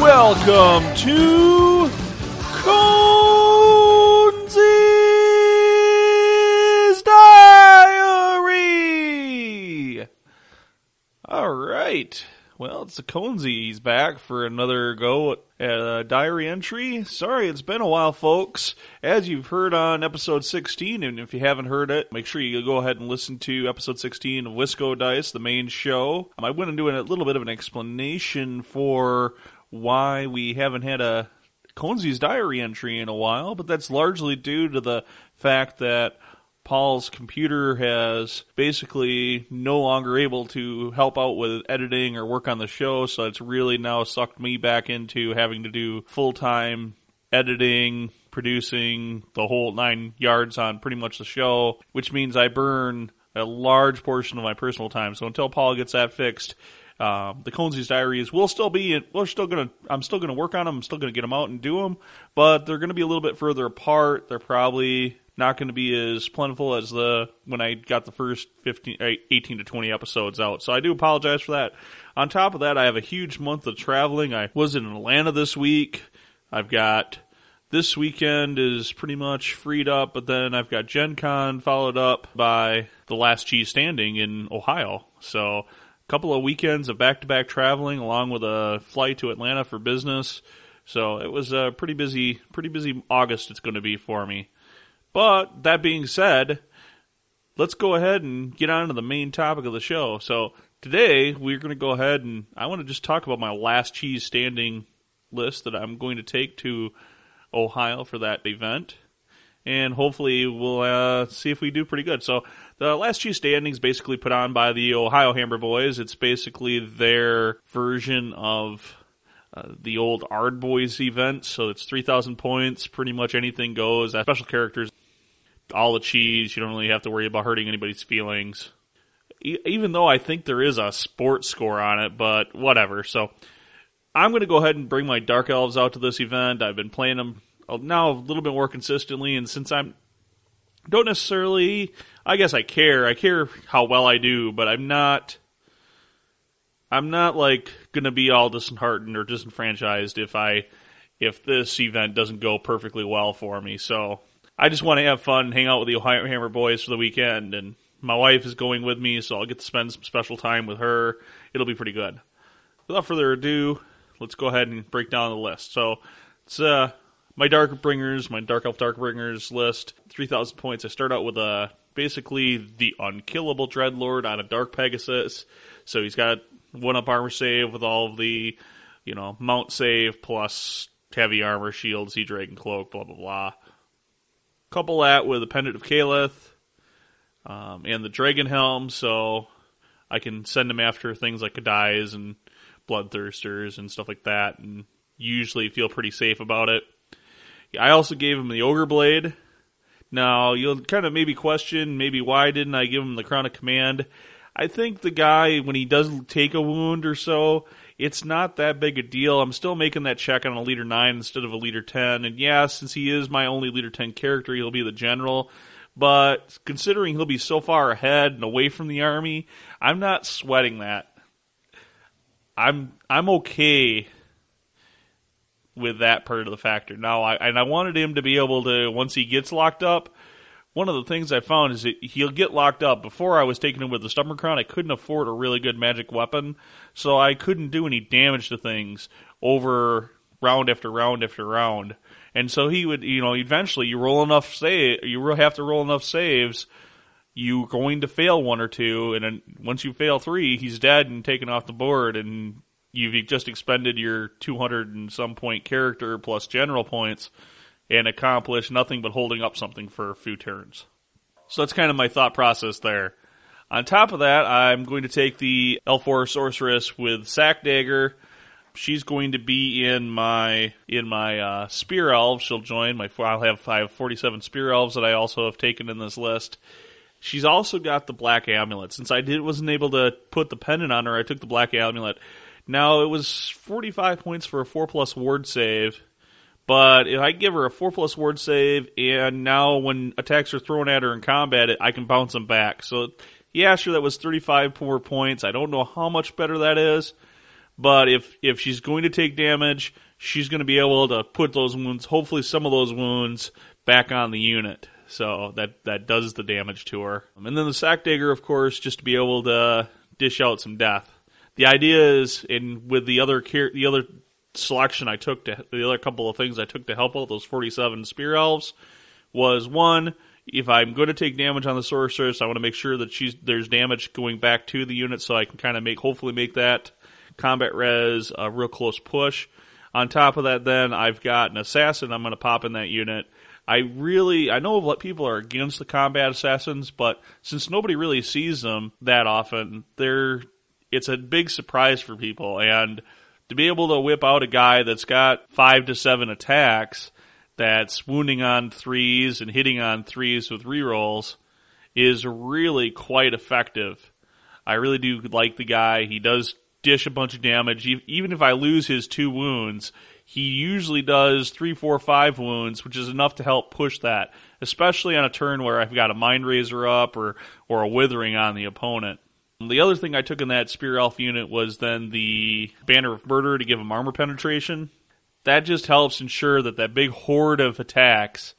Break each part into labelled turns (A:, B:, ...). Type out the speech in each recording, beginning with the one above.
A: Welcome to Conesy's Well, it's the Conesy. He's back for another go at a diary entry. Sorry, it's been a while, folks. As you've heard on episode 16, and if you haven't heard it, make sure you go ahead and listen to episode 16 of Wisco Dice, the main show. Um, I went into a little bit of an explanation for why we haven't had a Conesy's diary entry in a while, but that's largely due to the fact that Paul's computer has basically no longer able to help out with editing or work on the show, so it's really now sucked me back into having to do full time editing, producing the whole nine yards on pretty much the show, which means I burn a large portion of my personal time. So until Paul gets that fixed, um, the Conesy's diaries will still be. We're still gonna. I'm still gonna work on them. I'm still gonna get them out and do them, but they're gonna be a little bit further apart. They're probably not going to be as plentiful as the when I got the first 15, uh, 18 to 20 episodes out. So I do apologize for that. On top of that, I have a huge month of traveling. I was in Atlanta this week. I've got this weekend is pretty much freed up, but then I've got Gen Con followed up by the last cheese standing in Ohio. So a couple of weekends of back to back traveling along with a flight to Atlanta for business. So it was a pretty busy, pretty busy August it's going to be for me. But that being said, let's go ahead and get on to the main topic of the show. So today we're going to go ahead and I want to just talk about my last cheese standing list that I'm going to take to Ohio for that event. And hopefully we'll uh, see if we do pretty good. So the last cheese standings basically put on by the Ohio Hammer Boys. It's basically their version of uh, the old Ard Boys event. So it's 3,000 points. Pretty much anything goes. Special characters, all the cheese. You don't really have to worry about hurting anybody's feelings. E- even though I think there is a sports score on it, but whatever. So I'm going to go ahead and bring my Dark Elves out to this event. I've been playing them uh, now a little bit more consistently, and since I'm don't necessarily I guess I care. I care how well I do, but I'm not I'm not like gonna be all disheartened or disenfranchised if I if this event doesn't go perfectly well for me. So I just want to have fun, hang out with the Ohio Hammer boys for the weekend, and my wife is going with me, so I'll get to spend some special time with her. It'll be pretty good. Without further ado, let's go ahead and break down the list. So it's uh my Dark Bringers, my Dark Elf Dark Bringers list, three thousand points. I start out with a basically the unkillable Dreadlord on a Dark Pegasus. So he's got one up armor save with all of the, you know, mount save plus heavy armor, shield, sea dragon cloak, blah blah blah. Couple that with a pendant of Khaeleth um, and the dragon helm, so I can send him after things like K'daais and bloodthirsters and stuff like that, and usually feel pretty safe about it. I also gave him the ogre blade now, you'll kind of maybe question, maybe why didn't I give him the crown of command? I think the guy, when he does take a wound or so, it's not that big a deal. I'm still making that check on a leader 9 instead of a leader 10. And yeah, since he is my only leader 10 character, he'll be the general. But considering he'll be so far ahead and away from the army, I'm not sweating that. I'm I'm okay with that part of the factor. Now, I and I wanted him to be able to once he gets locked up. One of the things I found is that he'll get locked up. Before I was taking him with the stubborn crown, I couldn't afford a really good magic weapon, so I couldn't do any damage to things over round after round after round. And so he would, you know, eventually you roll enough save, you have to roll enough saves. You're going to fail one or two, and then once you fail three, he's dead and taken off the board, and you've just expended your 200 and some point character plus general points and accomplish nothing but holding up something for a few turns. So that's kind of my thought process there. On top of that, I'm going to take the L4 Sorceress with Sack Dagger. She's going to be in my in my uh, spear elves. She'll join my. I'll have five forty seven spear elves that I also have taken in this list. She's also got the black amulet. Since I did wasn't able to put the pendant on her, I took the black amulet. Now it was forty five points for a four plus ward save. But if I give her a four plus ward save, and now when attacks are thrown at her in combat, I can bounce them back. So yeah, sure, that was 35 more points. I don't know how much better that is, but if if she's going to take damage, she's going to be able to put those wounds, hopefully some of those wounds, back on the unit. So that that does the damage to her. And then the sack dagger, of course, just to be able to dish out some death. The idea is, in with the other the other selection I took to the other couple of things I took to help out those 47 spear elves was one if I'm going to take damage on the sorceress, I want to make sure that she's there's damage going back to the unit, so I can kind of make hopefully make that combat res a real close push. On top of that, then I've got an assassin. I'm going to pop in that unit. I really I know what people are against the combat assassins, but since nobody really sees them that often, they're it's a big surprise for people and to be able to whip out a guy that's got five to seven attacks that's wounding on threes and hitting on threes with rerolls is really quite effective. I really do like the guy. He does dish a bunch of damage. Even if I lose his two wounds, he usually does three, four, five wounds, which is enough to help push that, especially on a turn where I've got a Mind Razor up or, or a Withering on the opponent. The other thing I took in that Spear Elf unit was then the Banner of Murder to give him armor penetration that just helps ensure that that big horde of attacks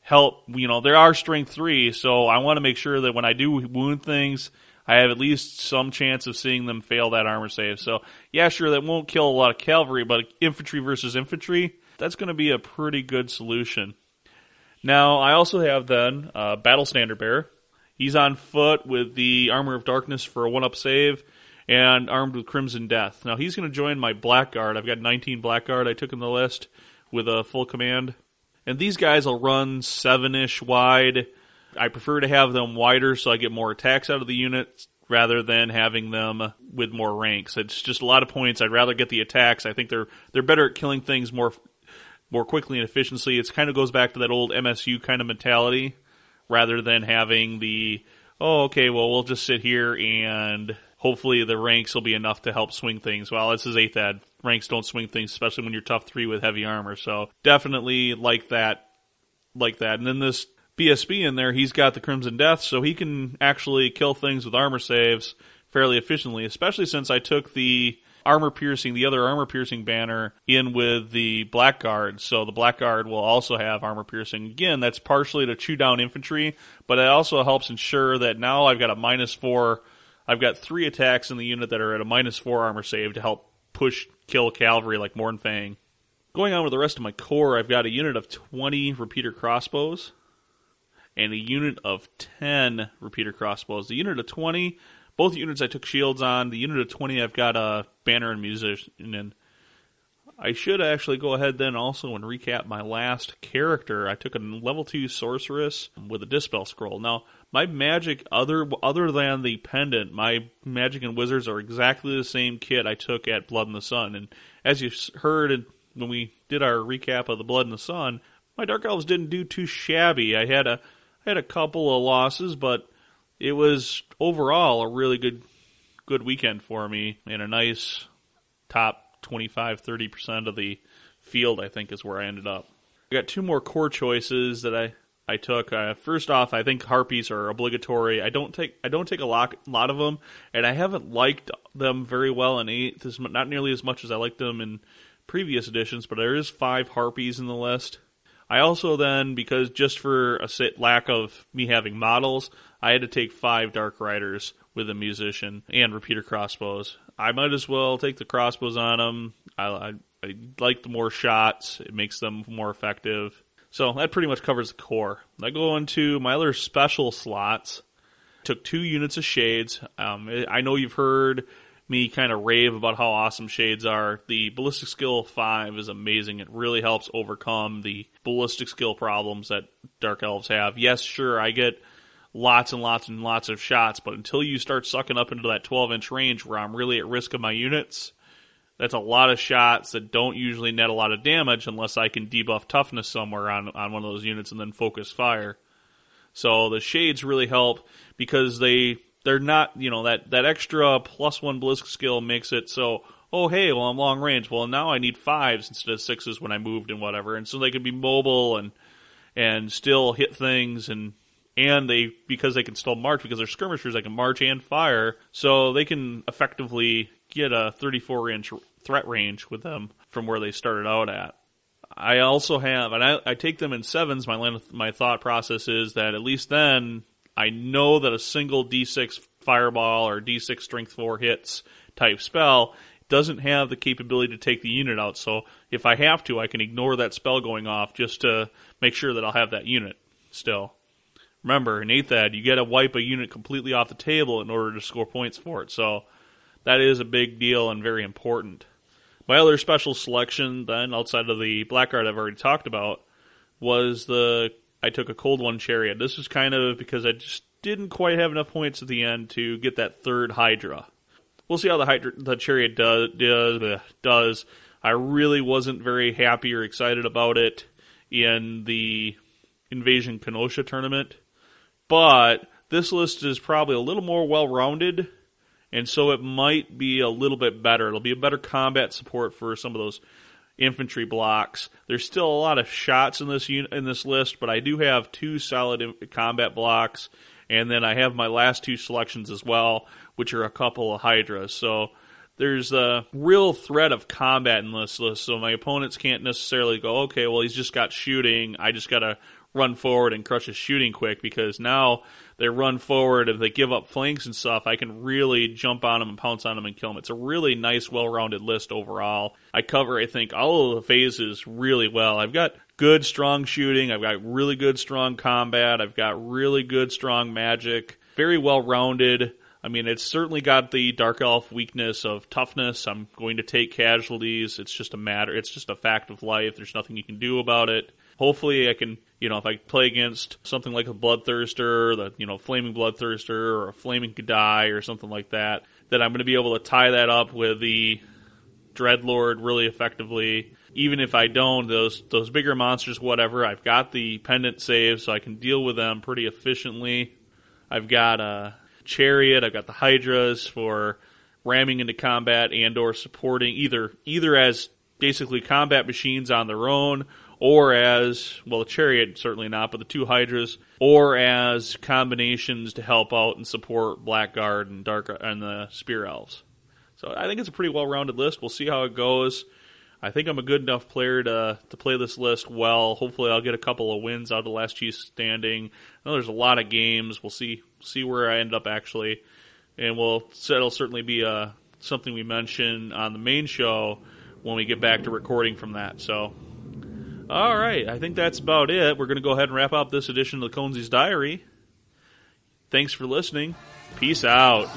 A: help. You know, there are strength three, so I want to make sure that when I do wound things, I have at least some chance of seeing them fail that armor save. So yeah, sure, that won't kill a lot of cavalry, but infantry versus infantry, that's going to be a pretty good solution. Now I also have then uh, battle standard bearer. He's on foot with the armor of darkness for a one up save and armed with Crimson Death. Now he's going to join my Blackguard. I've got 19 Blackguard I took in the list with a full command. And these guys will run seven ish wide. I prefer to have them wider so I get more attacks out of the unit rather than having them with more ranks. It's just a lot of points. I'd rather get the attacks. I think they're they're better at killing things more more quickly and efficiently. It kind of goes back to that old MSU kind of mentality rather than having the oh okay well we'll just sit here and hopefully the ranks will be enough to help swing things. Well, this is eighth ed. Ranks don't swing things, especially when you're tough three with heavy armor. So definitely like that, like that. And then this BSB in there, he's got the Crimson Death, so he can actually kill things with armor saves fairly efficiently. Especially since I took the armor piercing, the other armor piercing banner in with the Blackguard. So the Blackguard will also have armor piercing. Again, that's partially to chew down infantry, but it also helps ensure that now I've got a minus four I've got three attacks in the unit that are at a minus four armor save to help push kill cavalry like Mournfang. Going on with the rest of my core, I've got a unit of 20 repeater crossbows and a unit of 10 repeater crossbows. The unit of 20, both units I took shields on. The unit of 20, I've got a banner and musician And I should actually go ahead then also and recap my last character. I took a level 2 sorceress with a dispel scroll. Now, my magic other other than the pendant, my magic and wizards are exactly the same kit I took at Blood in the Sun. And as you heard when we did our recap of the Blood in the Sun, my dark elves didn't do too shabby. I had a I had a couple of losses, but it was overall a really good good weekend for me and a nice top 25 30% of the field I think is where I ended up. I got two more core choices that I I took. Uh, first off, I think harpies are obligatory. I don't take I don't take a lot lot of them, and I haven't liked them very well in eighth. Not nearly as much as I liked them in previous editions, but there is five harpies in the list. I also then, because just for a lack of me having models, I had to take five Dark Riders with a musician and repeater crossbows. I might as well take the crossbows on them. I, I, I like the more shots; it makes them more effective. So that pretty much covers the core. I go into my other special slots. Took two units of shades. Um, I know you've heard me kind of rave about how awesome shades are. The ballistic skill 5 is amazing. It really helps overcome the ballistic skill problems that Dark Elves have. Yes, sure, I get lots and lots and lots of shots, but until you start sucking up into that 12 inch range where I'm really at risk of my units, That's a lot of shots that don't usually net a lot of damage unless I can debuff toughness somewhere on, on one of those units and then focus fire. So the shades really help because they they're not you know that that extra plus one blisk skill makes it so oh hey well I'm long range well now I need fives instead of sixes when I moved and whatever and so they can be mobile and and still hit things and and they because they can still march because they're skirmishers they can march and fire so they can effectively get a 34 inch threat range with them from where they started out at. I also have, and I, I take them in sevens. My my thought process is that at least then I know that a single D6 fireball or D6 strength four hits type spell doesn't have the capability to take the unit out. So if I have to, I can ignore that spell going off just to make sure that I'll have that unit still. Remember, in 8th Ed, you got to wipe a unit completely off the table in order to score points for it. So that is a big deal and very important. My other special selection, then, outside of the Blackguard I've already talked about, was the I took a cold one chariot. This is kind of because I just didn't quite have enough points at the end to get that third Hydra. We'll see how the Hydra, the chariot does, does. Does I really wasn't very happy or excited about it in the Invasion Kenosha tournament, but this list is probably a little more well rounded and so it might be a little bit better. It'll be a better combat support for some of those infantry blocks. There's still a lot of shots in this in this list, but I do have two solid combat blocks, and then I have my last two selections as well, which are a couple of hydras. So there's a real threat of combat in this list, so my opponents can't necessarily go, okay, well he's just got shooting. I just got to run forward and crush his shooting quick because now they run forward if they give up flanks and stuff, I can really jump on them and pounce on them and kill them. It's a really nice, well-rounded list overall. I cover, I think, all of the phases really well. I've got good, strong shooting. I've got really good, strong combat. I've got really good, strong magic. Very well-rounded. I mean, it's certainly got the Dark Elf weakness of toughness. I'm going to take casualties. It's just a matter, it's just a fact of life. There's nothing you can do about it. Hopefully, I can, you know, if I play against something like a Bloodthirster, the, you know, Flaming Bloodthirster or a Flaming K'daai or something like that, that I'm going to be able to tie that up with the Dreadlord really effectively. Even if I don't, those those bigger monsters, whatever, I've got the pendant save, so I can deal with them pretty efficiently. I've got a chariot, I've got the hydras for ramming into combat and or supporting either either as basically combat machines on their own or as well, the chariot certainly not, but the two hydras, or as combinations to help out and support Blackguard and Dark and the Spear Elves. So I think it's a pretty well-rounded list. We'll see how it goes. I think I'm a good enough player to to play this list well. Hopefully, I'll get a couple of wins out of the last cheese standing. I know there's a lot of games. We'll see see where I end up actually, and we'll it'll certainly be uh, something we mention on the main show when we get back to recording from that. So all right, I think that's about it. We're going to go ahead and wrap up this edition of the Conesies Diary. Thanks for listening. Peace out.